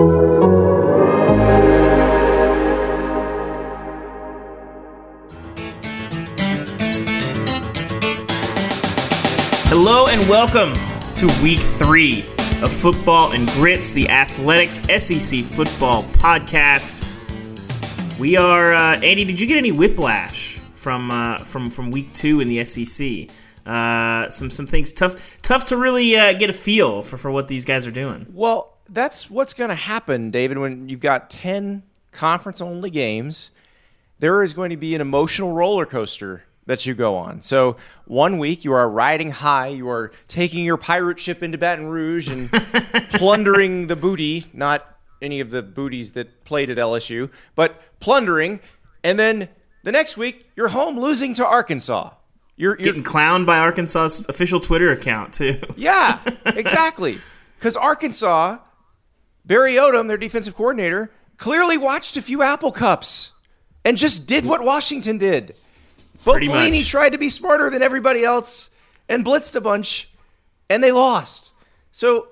Hello and welcome to week three of Football and Grits, the Athletics SEC football podcast. We are uh, Andy. Did you get any whiplash from uh, from from week two in the SEC? Uh, some some things tough tough to really uh, get a feel for for what these guys are doing. Well, that's what's going to happen, David. When you've got ten conference only games, there is going to be an emotional roller coaster that you go on. So one week you are riding high, you are taking your pirate ship into Baton Rouge and plundering the booty, not any of the booties that played at LSU, but plundering. And then the next week you're home losing to Arkansas. You're, you're Getting clowned by Arkansas's official Twitter account too. yeah, exactly. Because Arkansas, Barry Odom, their defensive coordinator, clearly watched a few Apple Cups and just did what Washington did. Bo Pretty Pelini much. tried to be smarter than everybody else and blitzed a bunch, and they lost. So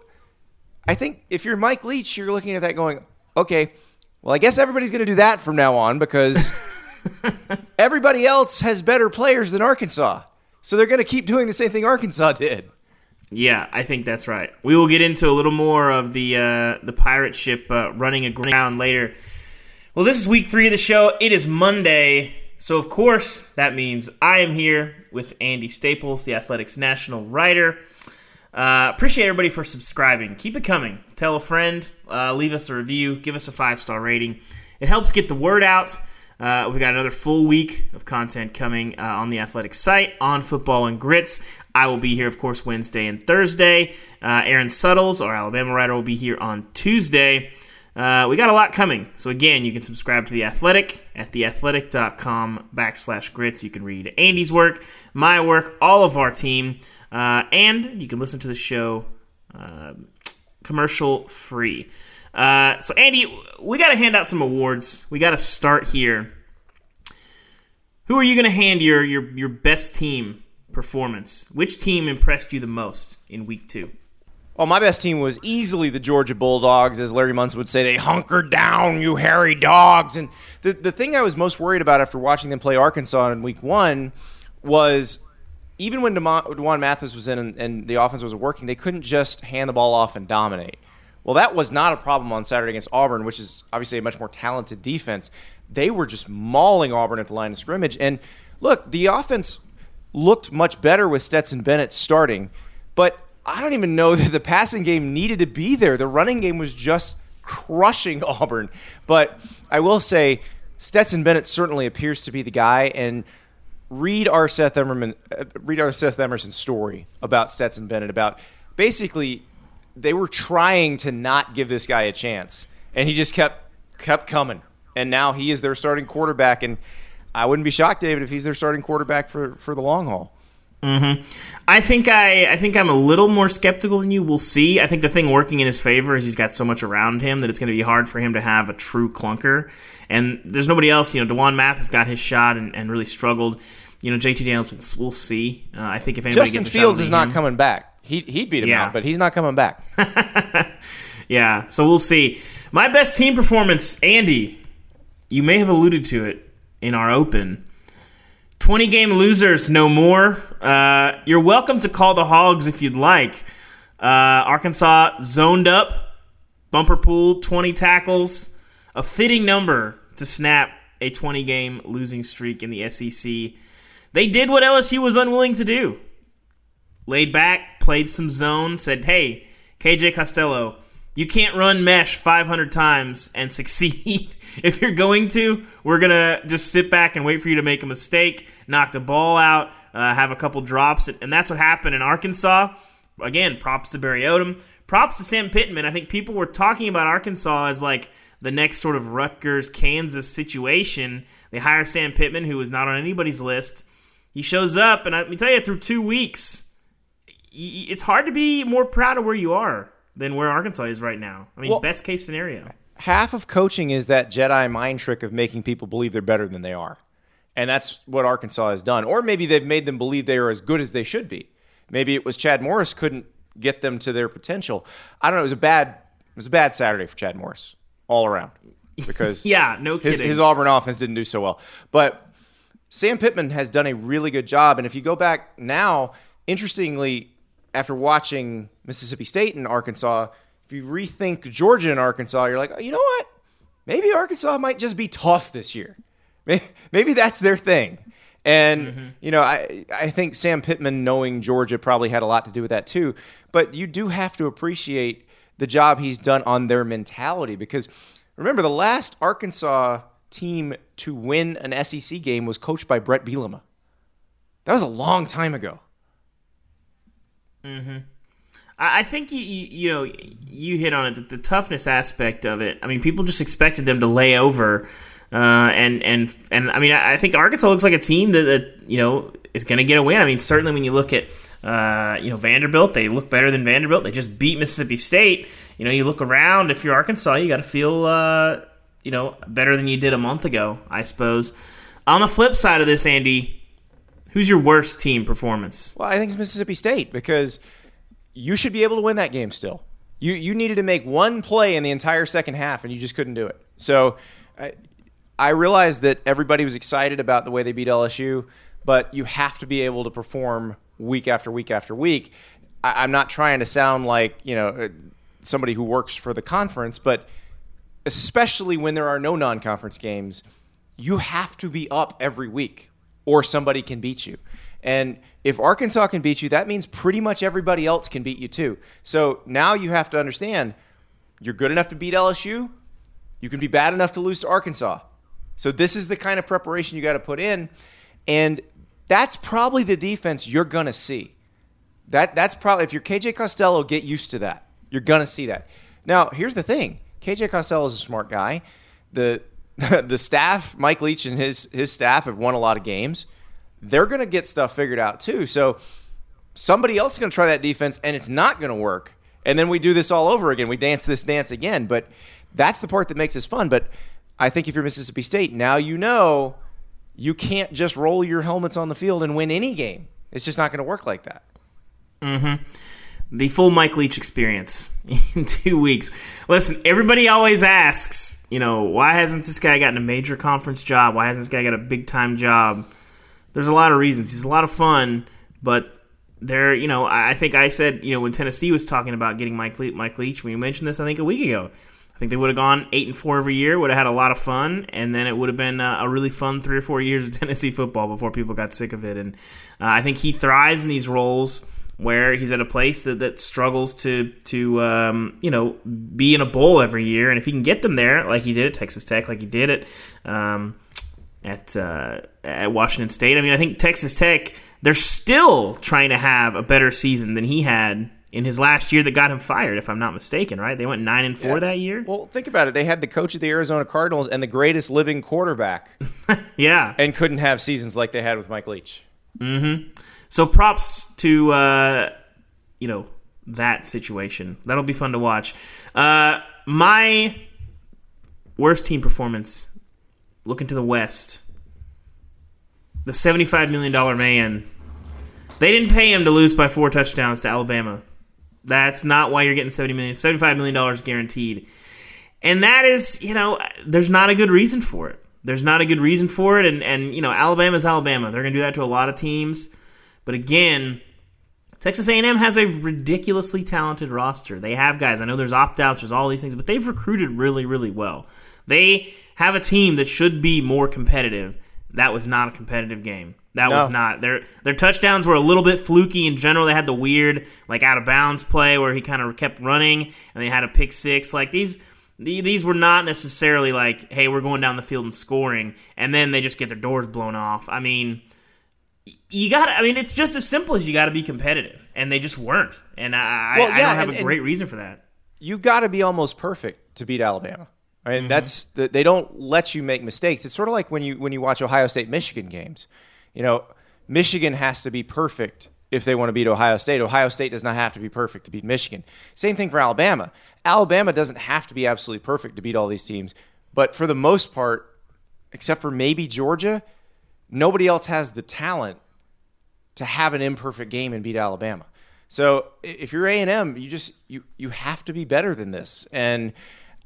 I think if you're Mike Leach, you're looking at that going, okay, well, I guess everybody's going to do that from now on because everybody else has better players than Arkansas. So they're going to keep doing the same thing Arkansas did. Yeah, I think that's right. We will get into a little more of the uh, the pirate ship uh, running aground later. Well, this is week three of the show. It is Monday, so of course that means I am here with Andy Staples, the Athletics national writer. Uh, appreciate everybody for subscribing. Keep it coming. Tell a friend. Uh, leave us a review. Give us a five star rating. It helps get the word out. Uh, we've got another full week of content coming uh, on the Athletic site on Football and Grits. I will be here, of course, Wednesday and Thursday. Uh, Aaron Suttles, our Alabama writer, will be here on Tuesday. Uh, we got a lot coming. So, again, you can subscribe to The Athletic at theathletic.com backslash grits. You can read Andy's work, my work, all of our team, uh, and you can listen to the show uh, commercial free. Uh, so, Andy, we got to hand out some awards. We got to start here. Who are you going to hand your, your your best team performance? Which team impressed you the most in week two? Well, my best team was easily the Georgia Bulldogs, as Larry Munson would say. They hunkered down, you hairy dogs. And the, the thing I was most worried about after watching them play Arkansas in week one was even when D'Wan Mathis was in and, and the offense was working, they couldn't just hand the ball off and dominate. Well, that was not a problem on Saturday against Auburn, which is obviously a much more talented defense. They were just mauling Auburn at the line of scrimmage. And look, the offense looked much better with Stetson Bennett starting, but I don't even know that the passing game needed to be there. The running game was just crushing Auburn. But I will say, Stetson Bennett certainly appears to be the guy. And read our Seth Emerson, uh, read our Seth Emerson story about Stetson Bennett. About basically, they were trying to not give this guy a chance, and he just kept kept coming. And now he is their starting quarterback. And I wouldn't be shocked, David, if he's their starting quarterback for for the long haul. I think I I think I'm a little more skeptical than you. We'll see. I think the thing working in his favor is he's got so much around him that it's going to be hard for him to have a true clunker. And there's nobody else. You know, D'Wan Mathis got his shot and, and really struggled. You know, JT Daniels, we'll, we'll see. Uh, I think if anybody Justin gets Fields is not him. coming back. He he beat him Yeah. out, but he's not coming back. Yeah, so we'll see. My best team performance, Andy. You may have alluded to it in our open. 20 game losers, no more. Uh, you're welcome to call the Hogs if you'd like. Uh, Arkansas zoned up, Bumper Pool, 20 tackles, a fitting number to snap a 20 game losing streak in the SEC. They did what LSU was unwilling to do laid back, played some zone, said, hey, KJ Costello, you can't run mesh 500 times and succeed. if you're going to, we're going to just sit back and wait for you to make a mistake, knock the ball out, uh, have a couple drops. And that's what happened in Arkansas. Again, props to Barry Odom. Props to Sam Pittman. I think people were talking about Arkansas as like the next sort of Rutgers, Kansas situation. They hire Sam Pittman, who is not on anybody's list. He shows up, and let me tell you, through two weeks, it's hard to be more proud of where you are than where Arkansas is right now. I mean, Well- best case scenario. Half of coaching is that Jedi mind trick of making people believe they're better than they are. And that's what Arkansas has done. Or maybe they've made them believe they are as good as they should be. Maybe it was Chad Morris couldn't get them to their potential. I don't know. It was a bad it was a bad Saturday for Chad Morris all around because yeah, no his, kidding. his Auburn offense didn't do so well. But Sam Pittman has done a really good job. And if you go back now, interestingly, after watching Mississippi State and Arkansas, if you rethink Georgia and Arkansas, you're like, oh, you know what? Maybe Arkansas might just be tough this year. Maybe, maybe that's their thing. And Mm-hmm. you know, I I think Sam Pittman knowing Georgia probably had a lot to do with that too. But you do have to appreciate the job he's done on their mentality because remember the last Arkansas team to win an SEC game was coached by Bret Bielema. That was a long time ago. I I think you, you you know you hit on it the, toughness aspect of it. I mean, people just expected them to lay over, uh, and and and I mean, I, I think Arkansas looks like a team that, that you know is going to get a win. I mean, certainly when you look at uh, you know Vanderbilt, they look better than Vanderbilt. They just beat Mississippi State. You know, you look around. If you're Arkansas, you got to feel uh, you know better than you did a month ago, I suppose. On the flip side of this, Andy, who's your worst team performance? Well, I think it's Mississippi State because you should be able to win that game still. You you needed to make one play in the entire second half, and you just couldn't do it. So I, I realized that everybody was excited about the way they beat LSU, but you have to be able to perform week after week after week. I, I'm not trying to sound like you know uh, somebody who works for the conference, but especially when there are no non-conference games, you have to be up every week or somebody can beat you. And if Arkansas can beat you, that means pretty much everybody else can beat you too. So now you have to understand you're good enough to beat LSU, you can be bad enough to lose to Arkansas. So this is the kind of preparation you got to put in and that's probably the defense you're going to see. That that's probably if you're KJ Costello, get used to that. You're going to see that. Now, here's the thing. KJ Costello is a smart guy. The the staff, Mike Leach and his his staff have won a lot of games. They're going to get stuff figured out too. So somebody else is going to try that defense and it's not going to work. And then we do this all over again. We dance this dance again, but that's the part that makes this fun. But I think if you're Mississippi State, now you know you can't just roll your helmets on the field and win any game. It's just not going to work like that. Mm-hmm. The full Mike Leach experience in two weeks. Listen, everybody always asks, you know, why hasn't this guy gotten a major conference job? Why hasn't this guy got a big time job? There's a lot of reasons. He's a lot of fun, but there, you know, I think I said, you know, when Tennessee was talking about getting Mike, Le- Mike Leach, we mentioned this, I think, a week ago. I think they would have gone eight and four every year, would have had a lot of fun, and then it would have been uh, a really fun three or four years of Tennessee football before people got sick of it. And uh, I think he thrives in these roles where he's at a place that, that struggles to to um, you know be in a bowl every year, and if he can get them there, like he did at Texas Tech, like he did it um, at uh, at Washington State. I mean, I think Texas Tech they're still trying to have a better season than he had in his last year that got him fired, if I'm not mistaken. Right? They went nine and four Yeah. that year. Well, think about it. They had the coach of the Arizona Cardinals and the greatest living quarterback yeah. and couldn't have seasons like they had with Mike Leach. So props to uh, you know that situation. That'll be fun to watch. Uh, my worst team performance. Looking to the West, the seventy-five million dollar man. They didn't pay him to lose by four touchdowns to Alabama. That's not why you're getting seventy million. Seventy-five million dollars guaranteed, and that is, you know, there's not a good reason for it. There's not a good reason for it, and and you know, Alabama's Alabama. They're going to do that to a lot of teams. But again, Texas A&M has a ridiculously talented roster. They have guys. I know there's opt-outs, there's all these things, but they've recruited really, really well. They have a team that should be more competitive. That was not a competitive game. That was not. Their their touchdowns were a little bit fluky in general. They had the weird like out of bounds play where he kind of kept running and they had a pick six. Like these these were not necessarily like, hey, we're going down the field and scoring, and then they just get their doors blown off. I mean, you got. to I mean, it's just as simple as you got to be competitive, and they just weren't. And I, Well, I, I don't have and- a great reason for that. You've got to be almost perfect to beat Alabama. I mean, mm-hmm. that's the, they don't let you make mistakes. It's sort of like when you when you watch Ohio State Michigan games. You know, Michigan has to be perfect if they want to beat Ohio State. Ohio State does not have to be perfect to beat Michigan. Same thing for Alabama. Alabama doesn't have to be absolutely perfect to beat all these teams, but for the most part, except for maybe Georgia, nobody else has the talent to have an imperfect game and beat Alabama. So if you're A and M, you just you you have to be better than this. And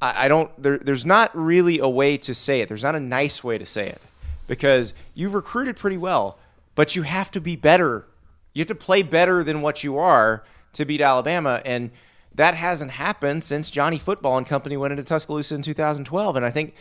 I, I don't there, there's not really a way to say it. There's not a nice way to say it because you've recruited pretty well, but you have to be better. You have to play better than what you are to beat Alabama. And that hasn't happened since Johnny Football and company went into Tuscaloosa in 2012. And I think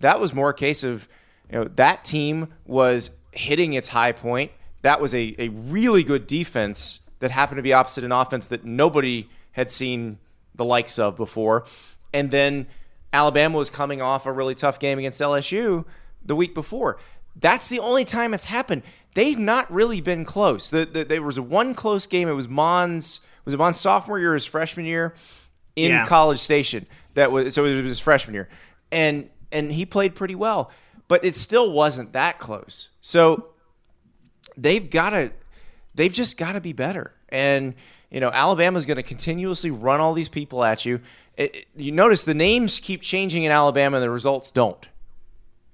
that was more a case of, you know, that team was hitting its high point. That was a, a really good defense that happened to be opposite an offense that nobody had seen the likes of before. And then Alabama was coming off a really tough game against LSU the week before. That's the only time it's happened. They've not really been close. The, the, there was a one close game. It was Mond's was it Mond's sophomore year or his freshman year in Yeah. College Station. That was so it was his freshman year, and and he played pretty well, but it still wasn't that close. So they've got to they've just got to be better. And you know, Alabama's going to continuously run all these people at you. It, it- you notice the names keep changing in Alabama, and the results don't.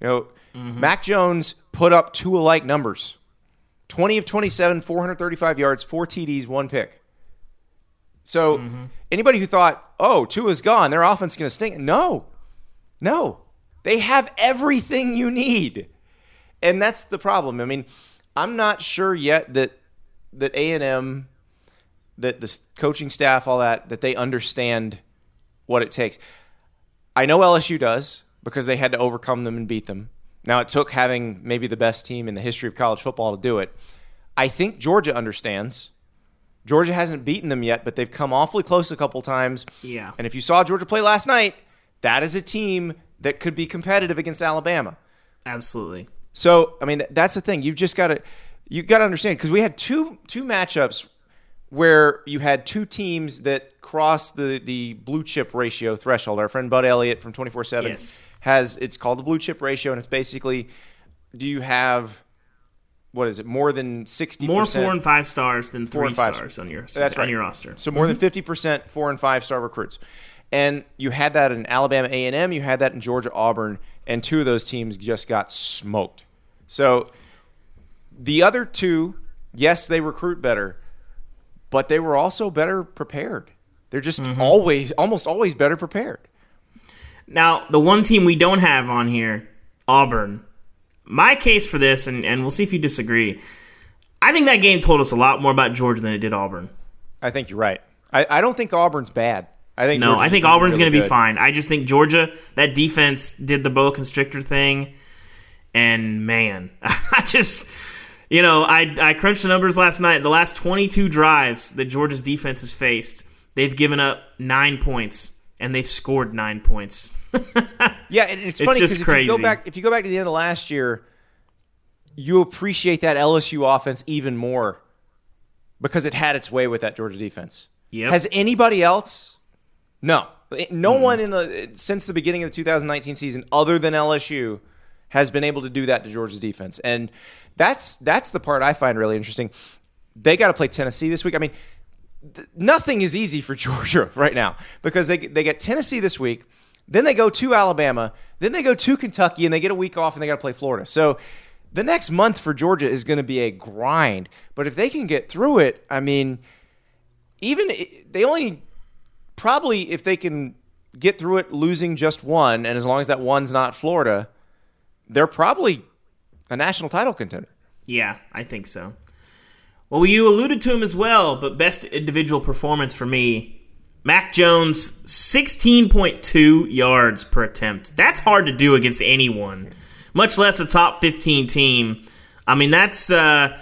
You know, mm-hmm. Mac Jones put up Tua-like numbers: twenty of twenty-seven, four hundred thirty-five yards, four TDs, one pick. So mm-hmm. anybody who thought, "Oh, Tua's gone, their offense is going to stink," no, no, they have everything you need and that's the problem. I mean, I'm not sure yet that that A and M, that the coaching staff, all that, that they understand what it takes. I know LSU does because they had to overcome them and beat them. Now it took having maybe the best team in the history of college football to do it. I think Georgia understands. Georgia hasn't beaten them yet, but they've come awfully close a couple times. Yeah. And if you saw Georgia play last night, that is a team that could be competitive against Alabama. Absolutely. So I mean, that's the thing. You've just got to you got to understand because we had two two matchups where you had two teams that crossed the the blue chip ratio threshold. Our friend Bud Elliott from twenty four seven Yes. has it's called the blue chip ratio, and it's basically do you have what is it more than sixty More four and five stars than three and five stars on your That's on right. your roster. So more than mm-hmm. fifty percent four and five star recruits, and you had that in Alabama A and M, you had that in Georgia Auburn, and two of those teams just got smoked. So the other two, yes, they recruit better, but they were also better prepared. They're just mm-hmm. always, almost always better prepared. Now, the one team we don't have on here, Auburn. My case for this, and, and we'll see if you disagree. I think that game told us a lot more about Georgia than it did Auburn. I think you're right. I, I don't think Auburn's bad. I think No, Georgia's I think Auburn's really going to be fine. I just think Georgia, that defense did the boa constrictor thing, and man, I just, you know, I I crunched the numbers last night. The last 22 drives that Georgia's defense has faced, they've given up nine points, and they've scored nine points. Yeah, and it's, funny because if you go crazy. back, if you go back to the end of last year, you appreciate that LSU offense even more because it had its way with that Georgia defense. Yep. Has anybody else? No, no hmm. one in the since the beginning of the 2019 season, other than LSU, has been able to do that to Georgia's defense, and that's that's the part I find really interesting. They got to play Tennessee this week. I mean, th- nothing is easy for Georgia right now because they they get Tennessee this week, then they go to Alabama, then they go to Kentucky, and they get a week off and they got to play Florida. So the next month for Georgia is going to be a grind. But if they can get through it, I mean, even they only probably if they can get through it losing just one, and as long as that one's not Florida, they're probably a national title contender. Yeah, I think so. Well, you alluded to him as well, but best individual performance for me, Mac Jones, 16.2 yards per attempt. That's hard to do against anyone, much less a top 15 team. I mean, that's uh,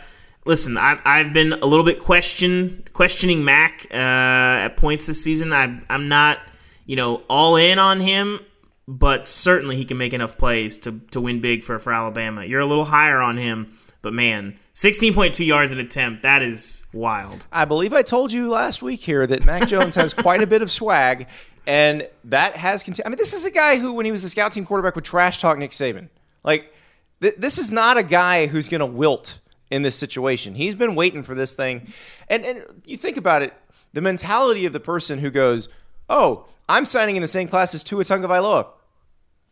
listen. I, I've been a little bit question questioning Mac uh, at points this season. I, I'm not, you know, all in on him, but certainly he can make enough plays to to win big for for Alabama. You're a little higher on him, but man, 16.2 yards an attempt. That is wild. I believe I told you last week here that Mac Jones has quite a bit of swag, and that has continued. I mean, this is a guy who, when he was the scout team quarterback, would trash talk Nick Saban. Like, th- this is not a guy who's going to wilt in this situation. He's been waiting for this thing, and and you think about it, the mentality of the person who goes, "Oh, I'm signing in the same class as Tua Tagovailoa,"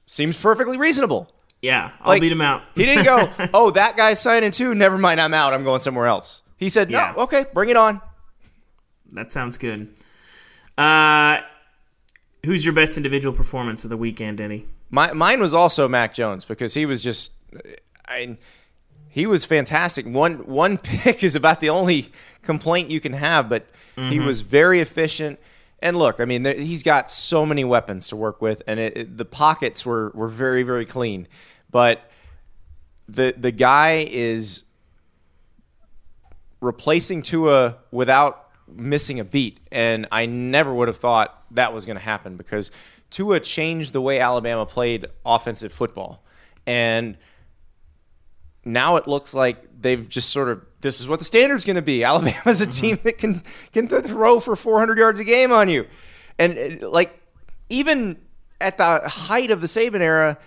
seems perfectly reasonable. Yeah, I'll Like, beat him out. He didn't go, "Oh, that guy's signing too. Never mind, I'm out. I'm going somewhere else." He said, "No, Yeah. okay, bring it on." That sounds good. Uh, who's your best individual performance of the weekend, Denny? My, mine was also Mac Jones because he was just, I, he was fantastic. One one pick is about the only complaint you can have, but he mm-hmm. was very efficient. And look, I mean, he's got so many weapons to work with, and it, it- the pockets were were very very clean. But the the guy is replacing Tua without missing a beat, and I never would have thought that was going to happen because Tua changed the way Alabama played offensive football, and now it looks like they've just sort of this is what the standard's going to be. Alabama's a team mm-hmm. that can can throw for 400 yards a game on you, and like even at the height of the Saban era,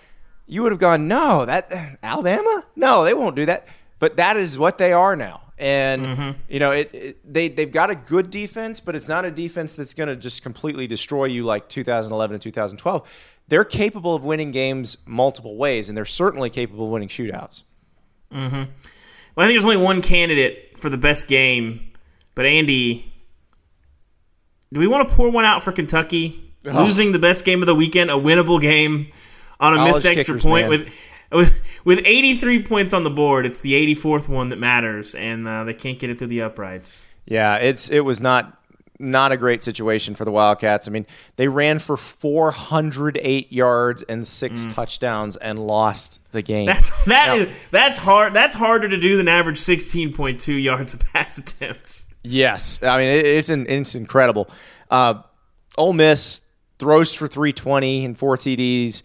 you would have gone, no, that Alabama, no, they won't do that. But that is what they are now, and mm-hmm. you know it, it. They they've got a good defense, but it's not a defense that's going to just completely destroy you like 2011 and 2012. They're capable of winning games multiple ways, and they're certainly capable of winning shootouts. Well, I think there's only one candidate for the best game, but Andy, do we want to pour one out for Kentucky? Losing the best game of the weekend, a winnable game on a College missed extra kickers, point man. with. With, with 83 points on the board, it's the 84th one that matters, and uh, they can't get it through the uprights. Yeah, it's it was not not a great situation for the Wildcats. I mean, they ran for 408 yards and six touchdowns and lost the game. That's that Now- is- that's hard. That's harder to do than average 16.2 yards of pass attempts. Yes, I mean it, it's an, it's incredible. Uh, Ole Miss throws for 320 and four TDs.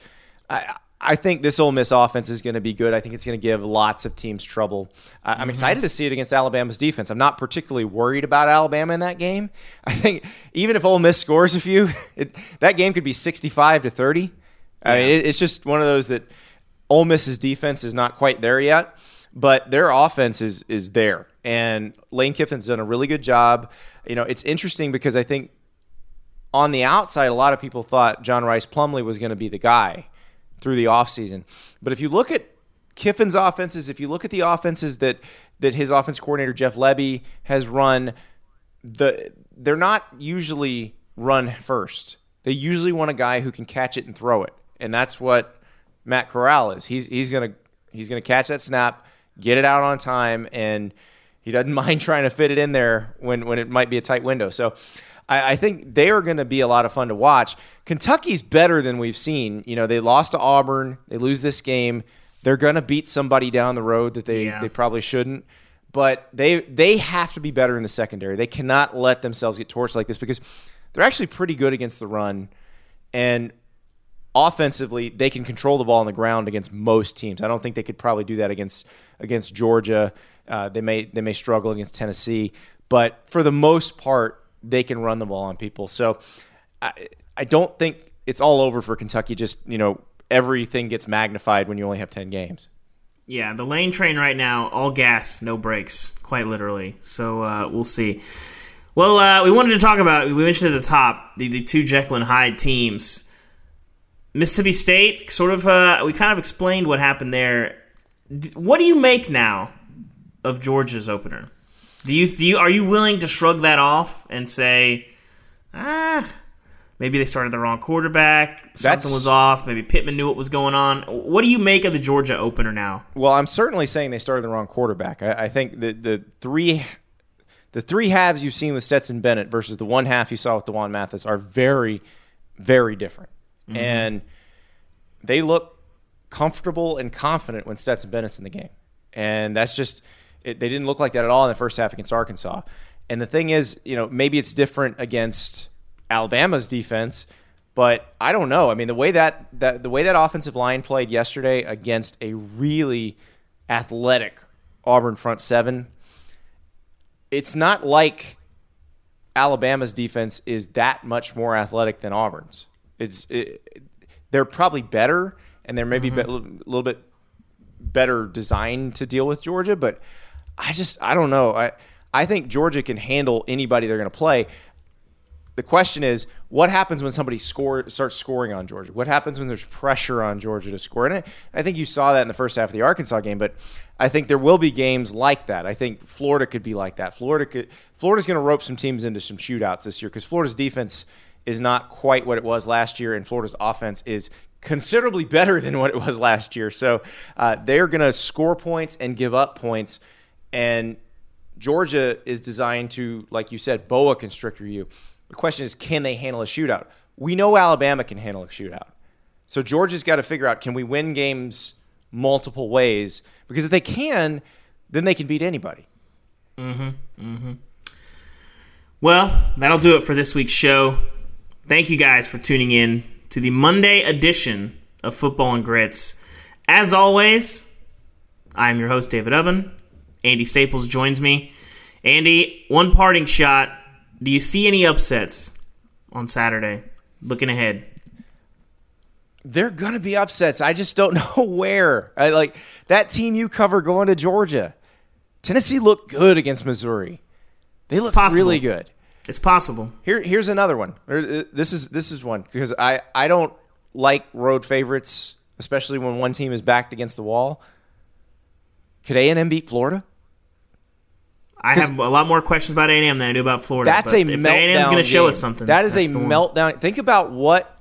I I think this Ole Miss offense is going to be good. I think it's going to give lots of teams trouble. I'm mm-hmm. excited to see it against Alabama's defense. I'm not particularly worried about Alabama in that game. I think even if Ole Miss scores a few, it, that game could be 65 to 30. I mean, it, it's just one of those that Ole Miss's defense is not quite there yet, but their offense is is there. And Lane Kiffin's done a really good job. You know, it's interesting because I think on the outside, a lot of people thought John Rhys Plumlee was going to be the guy through the offseason. But if you look at Kiffin's offenses, if you look at the offenses that that his offense coordinator Jeff Lebby has run, the they're not usually run first. They usually want a guy who can catch it and throw it, and that's what Matt Corral is. He's he's gonna he's gonna catch that snap, get it out on time, and he doesn't mind trying to fit it in there when when it might be a tight window. So. I I think they are going to be a lot of fun to watch. Kentucky's better than we've seen. You know, they lost to Auburn. They lose this game. They're going to beat somebody down the road that they, Yeah. they probably shouldn't. But they they have to be better in the secondary. They cannot let themselves get torched like this because they're actually pretty good against the run. And offensively, they can control the ball on the ground against most teams. I don't think they could probably do that against against Georgia. Uh, they may they may struggle against Tennessee, but for the most part, they can run the ball on people. So I I don't think it's all over for Kentucky. Just you know everything gets magnified when you only have ten games. Yeah, the lane train right now, all gas, no brakes, quite literally. So uh, we'll see. Well, uh, we wanted to talk about, we mentioned at the top, the, the two Jekyll and Hyde teams. Mississippi State, sort of, uh, we kind of explained what happened there. What do you make now of Georgia's opener? Do you, do you, are you willing to shrug that off and say, ah, maybe they started the wrong quarterback, something That's- was off, maybe Pittman knew what was going on? What do you make of the Georgia opener now? Well, I'm certainly saying they started the wrong quarterback. I, I think the the three the three halves you've seen with Stetson Bennett versus the one half you saw with D'Wan Mathis are very, very different. And they look comfortable and confident when Stetson Bennett's in the game. And that's just it, they didn't look like that at all in the first half against Arkansas. And the thing is, you know, maybe it's different against Alabama's defense, but I don't know. I mean, the way that, that the way that offensive line played yesterday against a really athletic Auburn front seven, it's not like Alabama's defense is that much more athletic than Auburn's. It's it, they're probably better, and they're maybe mm-hmm. be- a little bit better designed to deal with Georgia. But I just I don't know. I I think Georgia can handle anybody they're going to play. the question is, what happens when somebody score starts scoring on Georgia? What happens when there's pressure on Georgia to score? And I, I think you saw that in the first half of the Arkansas game, but I think there will be games like that. I think Florida could be like that. Florida could Florida's going to rope some teams into some shootouts this year because Florida's defense is not quite what it was last year, and Florida's offense is considerably better than what it was last year. So uh, they're going to score points and give up points, and Georgia is designed to, like you said, boa constrictor you. The question is, can they handle a shootout? We know Alabama can handle a shootout. So Georgia's got to figure out can we win games multiple ways? Because if they can, then they can beat anybody. Mhm. Mhm. Well, that'll do it for this week's show. Thank you guys for tuning in to the Monday edition of Football and Grits. As always, I'm your host, David Ubben. Andy Staples joins me. Andy, one parting shot. Do you see any upsets on Saturday? Looking ahead. They're going to be upsets. I just don't know where. I like that team you cover going to Georgia. Tennessee looked good against Missouri. They look Possible. really good. It's possible. Here, here's another one. Uh, This is this is one because I I don't like road favorites, especially when one team is backed against the wall. Could A and M beat Florida? I have a lot more questions about A&M than I do about Florida. That's but a if meltdown. A&M's going to show us something. That is a meltdown. Think about what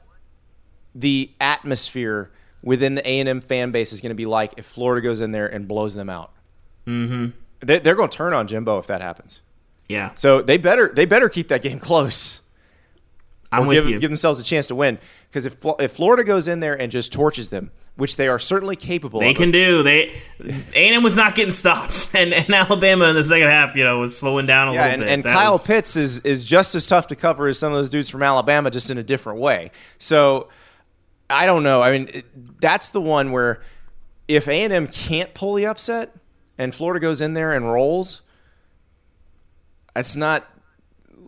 the atmosphere within the A and M fan base is going to be like if Florida goes in there and blows them out. Mm-hmm. They, they're going to turn on Jimbo if that happens. Yeah, So they better they better keep that game close. I'm with give, you. give themselves a chance to win. Because if if Florida goes in there and just torches them, which they are certainly capable, They of, can do. They A&M was not getting stops, and, and Alabama in the second half, you know, was slowing down a Yeah, little and, bit. and That Kyle was- Pitts is is just as tough to cover as some of those dudes from Alabama, just in a different way. So I don't know. I mean, it, that's the one where if A and M can't pull the upset and Florida goes in there and rolls, it's not.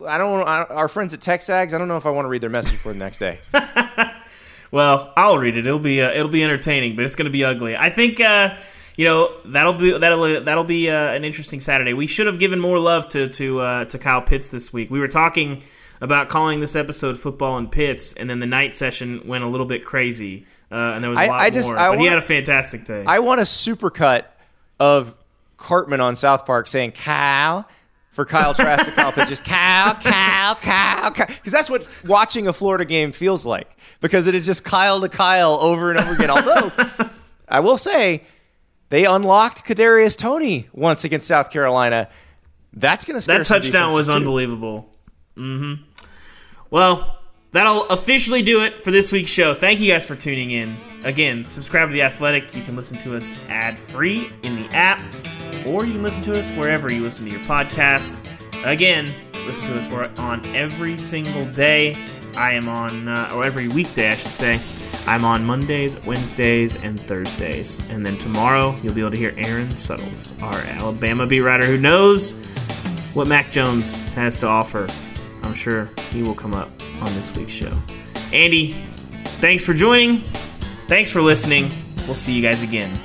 I don't. I, our friends at TexAgs. I don't know if I want to read their message for the next day. Well, I'll read it. It'll be uh, it'll be entertaining, but it's going to be ugly. I think uh, you know that'll be that'll that'll be uh, an interesting Saturday. We should have given more love to to uh, to Kyle Pitts this week. We were talking about calling this episode "Football and Pitts," and then the night session went a little bit crazy, uh, and there was a I- lot I just- more. I but he had a fantastic day. I want a supercut of Cartman on South Park saying Kyle for Kyle Trask to Kyle Pitts, just Kyle, Kyle, Kyle, because that's what watching a Florida game feels like. Because it is just Kyle to Kyle over and over again. Although I will say they unlocked Kadarius Toney once against South Carolina. That's going to scare that touchdown was too. unbelievable. hmm Well, that'll officially do it for this week's show. Thank you guys for tuning in. Again, subscribe to The Athletic. You can listen to us ad free in the app, or you can listen to us wherever you listen to your podcasts. Again, listen to us on every single day. I am on, uh, or every weekday, I should say. I'm on Mondays, Wednesdays, and Thursdays. And then tomorrow, you'll be able to hear Aaron Suttles, our Alabama beat writer who knows what Mac Jones has to offer. I'm sure he will come up on this week's show. Andy, thanks for joining. Thanks for listening. We'll see you guys again